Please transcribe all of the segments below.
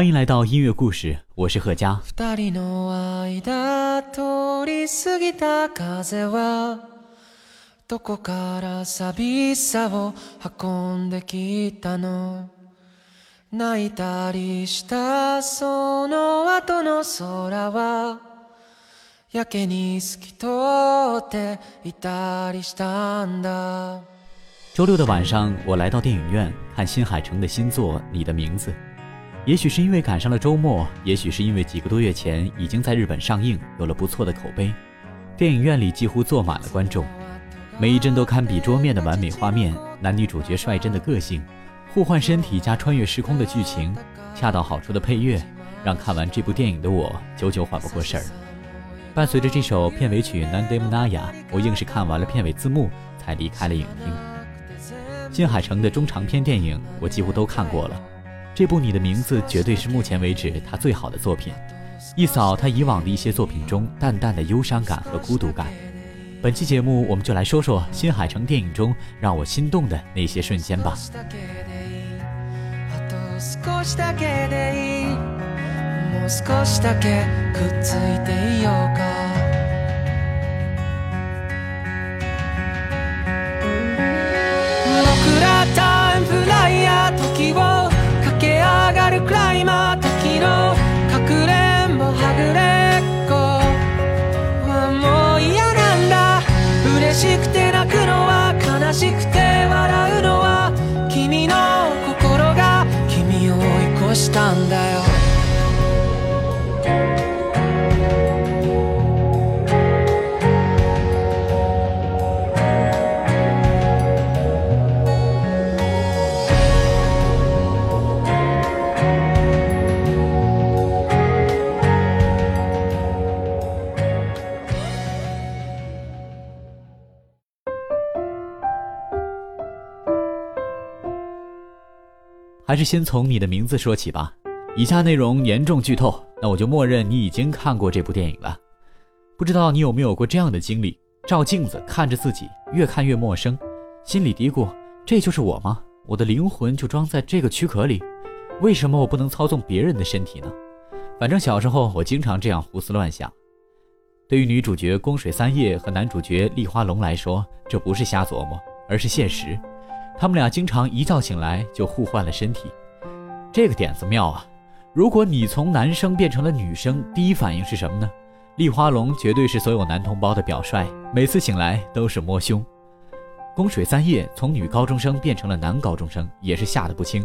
欢迎来到音乐故事，我是贺佳。周六的晚上，我来到电影院看新海诚的新作《你的名字》。也许是因为赶上了周末，也许是因为几个多月前已经在日本上映，有了不错的口碑。电影院里几乎坐满了观众，每一帧都堪比桌面的完美画面，男女主角率真的个性，互换身体加穿越时空的剧情，恰到好处的配乐，让看完这部电影的我久久缓不过神儿。伴随着这首片尾曲《Nandem Naya》，我硬是看完了片尾字幕才离开了影厅。新海诚的中长篇电影我几乎都看过了。这部《你的名字》绝对是目前为止他最好的作品，一扫他以往的一些作品中淡淡的忧伤感和孤独感。本期节目我们就来说说新海诚电影中让我心动的那些瞬间吧。悲しくて笑うのは君の心が君を追い越したんだよ还是先从你的名字说起吧。以下内容严重剧透，那我就默认你已经看过这部电影了。不知道你有没有过这样的经历：照镜子，看着自己，越看越陌生，心里嘀咕：“这就是我吗？我的灵魂就装在这个躯壳里，为什么我不能操纵别人的身体呢？”反正小时候我经常这样胡思乱想。对于女主角宫水三叶和男主角立花龙来说，这不是瞎琢磨，而是现实。他们俩经常一觉醒来就互换了身体，这个点子妙啊！如果你从男生变成了女生，第一反应是什么呢？丽花龙绝对是所有男同胞的表率，每次醒来都是摸胸。宫水三叶从女高中生变成了男高中生，也是吓得不轻。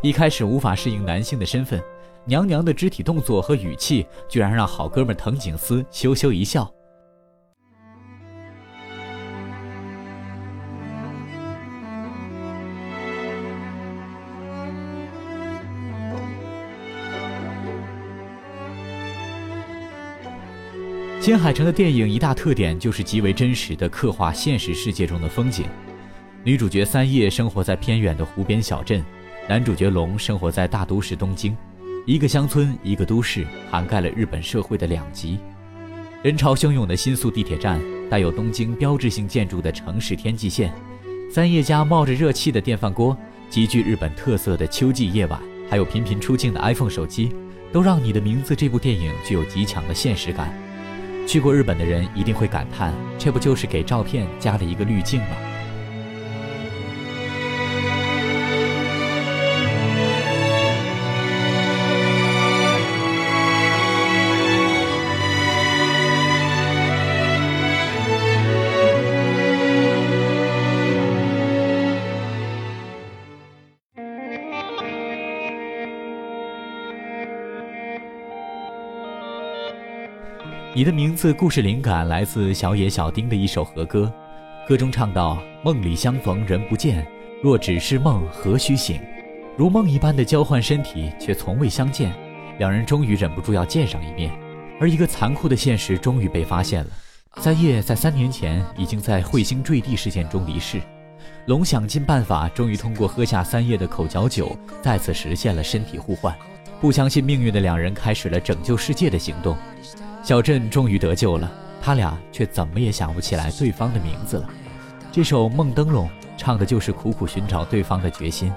一开始无法适应男性的身份，娘娘的肢体动作和语气，居然让好哥们藤井司羞羞一笑。新海诚的电影一大特点就是极为真实的刻画现实世界中的风景。女主角三叶生活在偏远的湖边小镇，男主角龙生活在大都市东京，一个乡村，一个都市，涵盖了日本社会的两极。人潮汹涌的新宿地铁站，带有东京标志性建筑的城市天际线，三叶家冒着热气的电饭锅，极具日本特色的秋季夜晚，还有频频出镜的 iPhone 手机，都让你的名字这部电影具有极强的现实感。去过日本的人一定会感叹：这不就是给照片加了一个滤镜吗？你的名字故事灵感来自小野小町的一首和歌，歌中唱到：“梦里相逢人不见，若只是梦何须醒？如梦一般的交换身体，却从未相见。两人终于忍不住要见上一面，而一个残酷的现实终于被发现了。三叶在三年前已经在彗星坠地事件中离世，龙想尽办法，终于通过喝下三叶的口角酒，再次实现了身体互换。不相信命运的两人开始了拯救世界的行动。”小镇终于得救了，他俩却怎么也想不起来对方的名字了。这首《梦灯笼》唱的就是苦苦寻找对方的决心。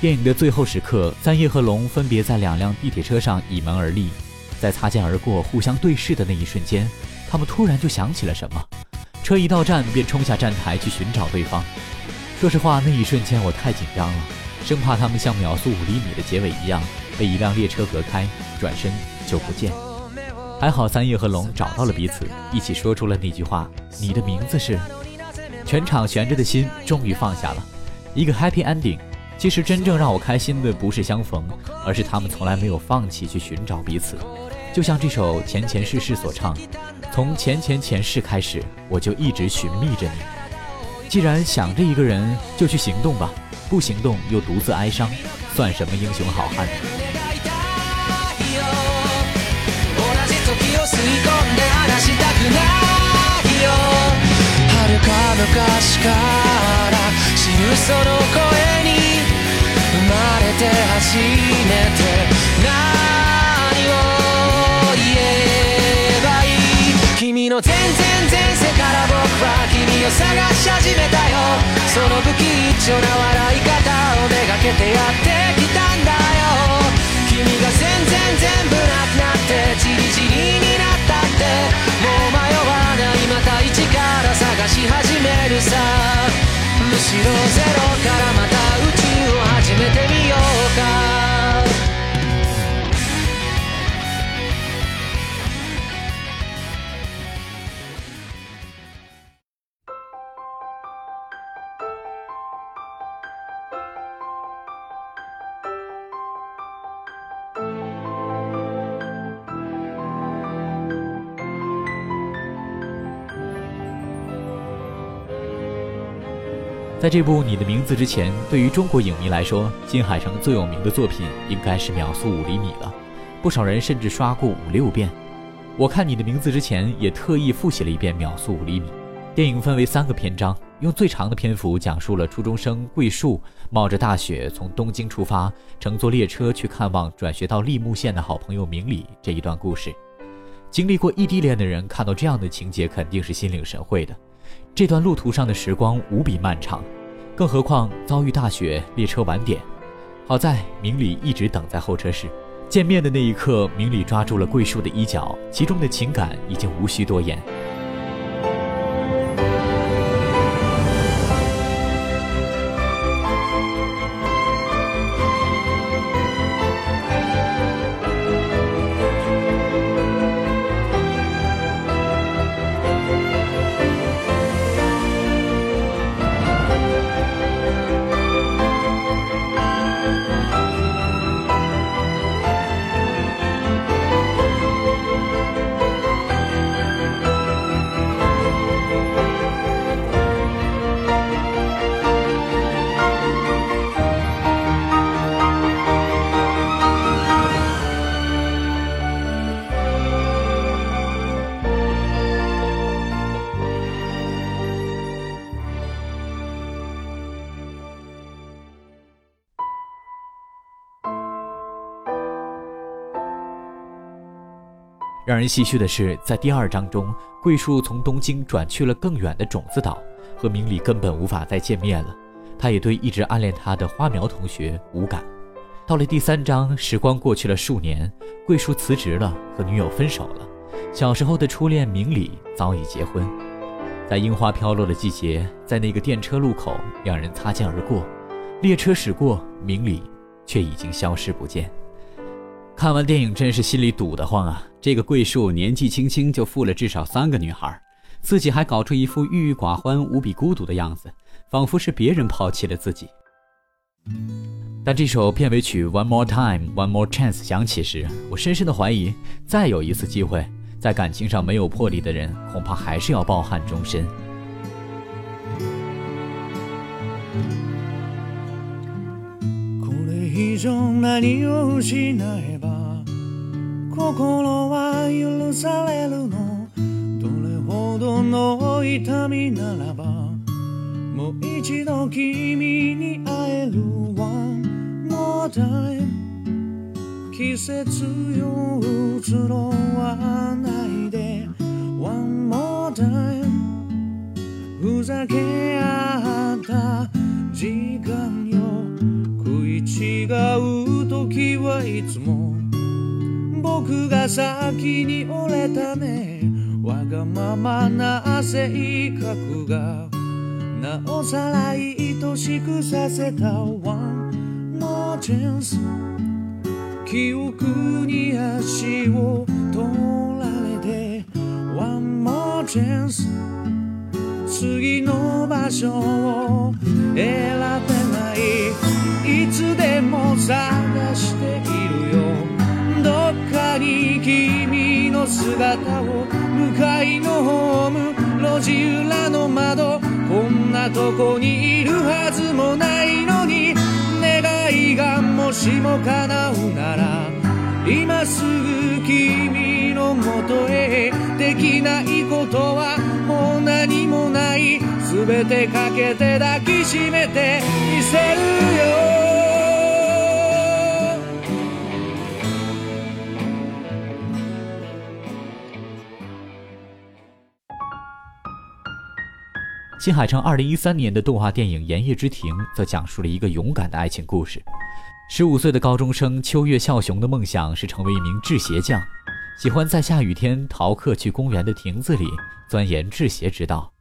电影的最后时刻，三叶和龙分别在两辆地铁车上倚门而立，在擦肩而过、互相对视的那一瞬间，他们突然就想起了什么。车一到站，便冲下站台去寻找对方。说实话，那一瞬间我太紧张了，生怕他们像秒速五厘米的结尾一样，被一辆列车隔开，转身。久不见，还好三叶和龙找到了彼此，一起说出了那句话：“你的名字是。”全场悬着的心终于放下了，一个 Happy Ending。其实真正让我开心的不是相逢，而是他们从来没有放弃去寻找彼此。就像这首《前前世世》所唱：“从前前前世开始，我就一直寻觅着你。既然想着一个人，就去行动吧，不行动又独自哀伤，算什么英雄好汉？”ないよるか昔から知るその声に生まれて初めて何を言えばいい君の全然前世から僕は君を探し始めたよその不器一な笑い方を出がけてやってきたんだよ君が全然全部なくなってじりじりにし始めるさむしろゼロからまた宇宙を始めてみる在这部《你的名字》之前，对于中国影迷来说，新海诚最有名的作品应该是《秒速五厘米》了。不少人甚至刷过五六遍。我看《你的名字》之前，也特意复习了一遍《秒速五厘米》。电影分为三个篇章，用最长的篇幅讲述了初中生桂树冒着大雪从东京出发，乘坐列车去看望转学到立木县的好朋友明里这一段故事。经历过异地恋的人看到这样的情节，肯定是心领神会的。这段路途上的时光无比漫长，更何况遭遇大雪，列车晚点。好在明里一直等在候车室，见面的那一刻，明里抓住了桂树的衣角，其中的情感已经无需多言。让人唏嘘的是，在第二章中，桂树从东京转去了更远的种子岛，和明里根本无法再见面了。他也对一直暗恋他的花苗同学无感。到了第三章，时光过去了数年，桂树辞职了，和女友分手了。小时候的初恋明里早已结婚。在樱花飘落的季节，在那个电车路口，两人擦肩而过，列车驶过，明里却已经消失不见。看完电影真是心里堵得慌啊！这个桂树年纪轻轻就负了至少三个女孩，自己还搞出一副郁郁寡欢、无比孤独的样子，仿佛是别人抛弃了自己。但这首片尾曲《One More Time, One More Chance》响起时，我深深的怀疑：再有一次机会，在感情上没有魄力的人，恐怕还是要抱憾终身。以上何を失えば心は許されるのどれほどの痛みならばもう一度君に会える One more time 季節よ移ろわないで One more time ふざけ合った時間よ違う時はいつも僕が先に折れたねわがままな性格がなおさら愛しくさせた One more chance 記憶に足を取られて One more chance 次の場所を選べ探しているよどっかに君の姿を向かいのホーム路地裏の窓こんなとこにいるはずもないのに願いがもしも叶うなら今すぐ君のもとへできないことはもう何もない全てかけて抱きしめてみせるよ新海诚2013年的动画电影《炎夜之亭》则讲述了一个勇敢的爱情故事。十五岁的高中生秋月孝雄的梦想是成为一名制鞋匠，喜欢在下雨天逃课去公园的亭子里钻研制鞋之道。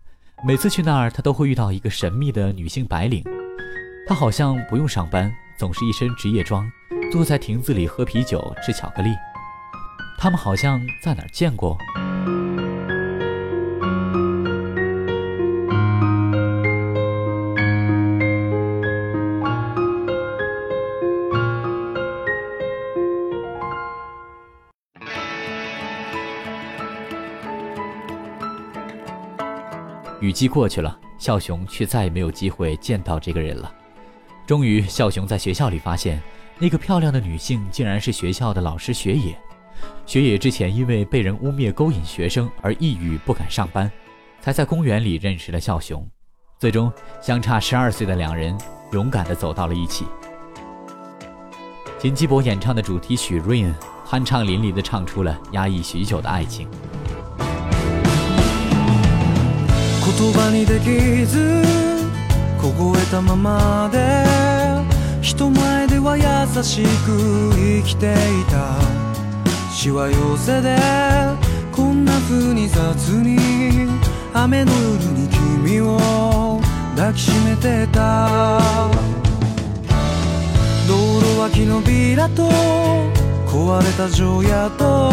每次去那儿，他都会遇到一个神秘的女性白领。她好像不用上班，总是一身职业装，坐在亭子里喝啤酒、吃巧克力。他们好像在哪儿见过？机过去了，孝雄却再也没有机会见到这个人了。终于，孝雄在学校里发现，那个漂亮的女性竟然是学校的老师雪野。雪野之前因为被人污蔑勾引学生而抑郁，不敢上班，才在公园里认识了孝雄。最终，相差十二岁的两人勇敢地走到了一起。金基博演唱的主题曲《Rain》，酣畅淋漓地唱出了压抑许久的爱情。言葉にできず凍えたままで人前では優しく生きていたしわ寄せでこんな風に雑に雨の夜に君を抱きしめてた道路脇のビラと壊れた乗屋と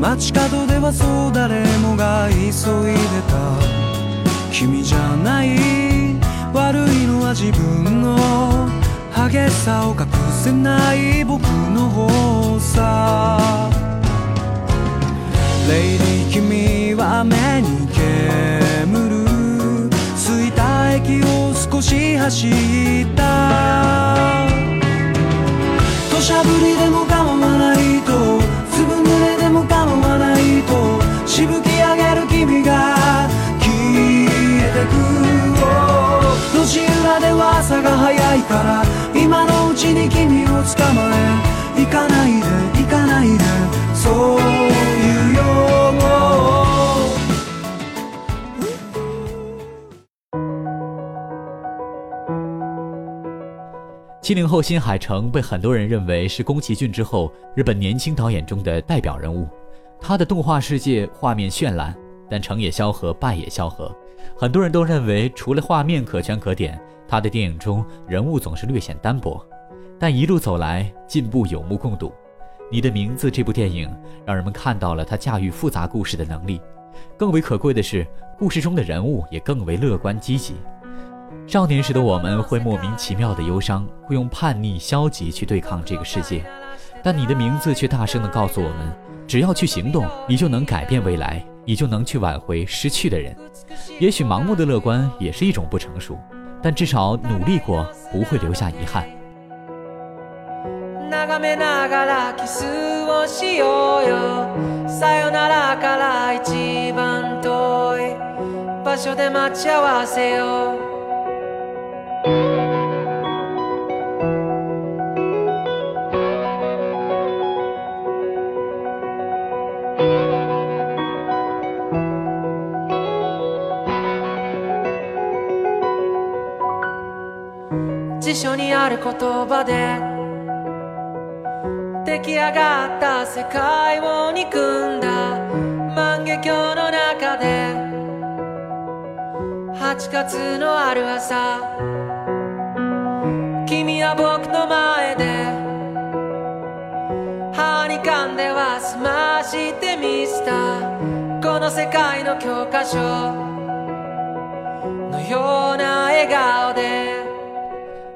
街角ではそう誰もが急いでた君じゃない悪いのは自分の激しさを隠せない僕の方さレイディ君は目に煙る着いた駅を少し走った土砂降りでも構わないとずぶ濡れでも構わないとしぶき七零后新海诚被很多人认为是宫崎骏之后日本年轻导演中的代表人物，他的动画世界画面绚烂，但成也萧何败也萧何，很多人都认为除了画面可圈可点。他的电影中人物总是略显单薄，但一路走来进步有目共睹。你的名字这部电影让人们看到了他驾驭复杂故事的能力，更为可贵的是，故事中的人物也更为乐观积极。少年时的我们会莫名其妙的忧伤，会用叛逆消极去对抗这个世界，但你的名字却大声地告诉我们：只要去行动，你就能改变未来，你就能去挽回失去的人。也许盲目的乐观也是一种不成熟。但至少努力过，不会留下遗憾。辞書にある言葉で出来上がった世界を憎んだ万華鏡の中で8月のある朝君は僕の前で歯に噛んでは済ましてみせたこの世界の教科書のような笑顔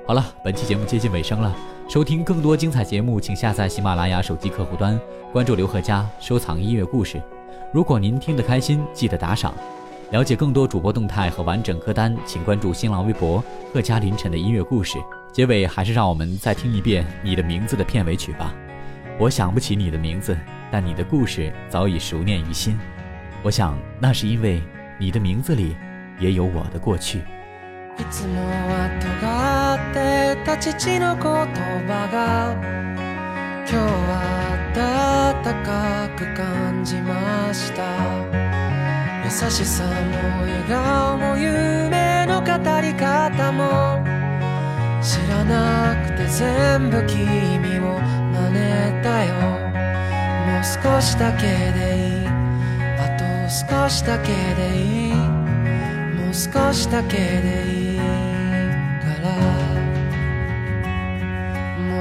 好了，本期节目接近尾声了。收听更多精彩节目，请下载喜马拉雅手机客户端，关注刘贺佳，收藏音乐故事。如果您听得开心，记得打赏。了解更多主播动态和完整歌单，请关注新浪微博“贺佳凌晨”的音乐故事。结尾还是让我们再听一遍《你的名字》的片尾曲吧。我想不起你的名字，但你的故事早已熟念于心。我想那是因为你的名字里也有我的过去。いつもは尖ってた父の言葉が今日は暖かく感じました優しさも笑顔も夢の語り方も知らなくて全部君を真似たよもう少しだけでいいあと少しだけでいいもう少しだけでいい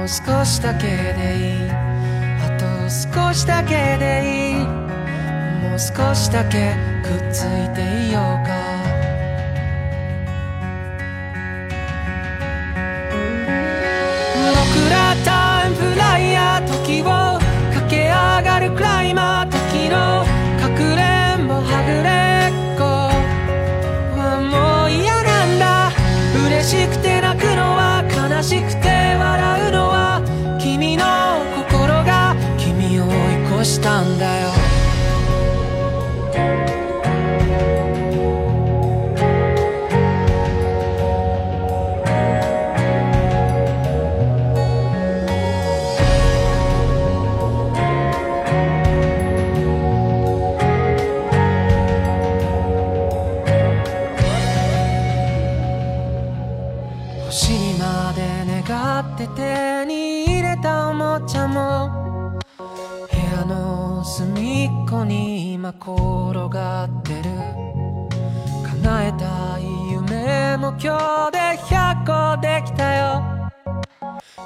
少しだけでいいあと少しだけでいいもう少しだけくっついていようか転がってる叶えたい夢も今日で100個できたよ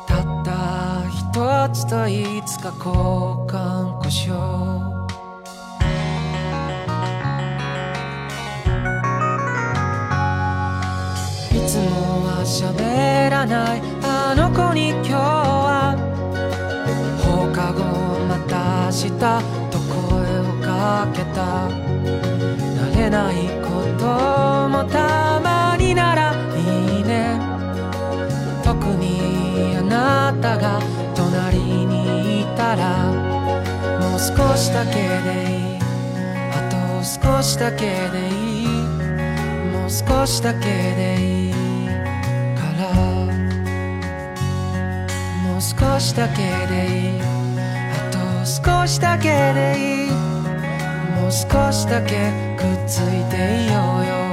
たった一つといつか交換故障いつもは喋らないあの子に今日は放課後また明日かけた慣れないこともたまにならいいね特にあなたが隣にいたらもう少しだけでいいあと少しだけでいいもう少しだけでいいからもう少しだけでいいあと少しだけでいい少しだけくっついていようよ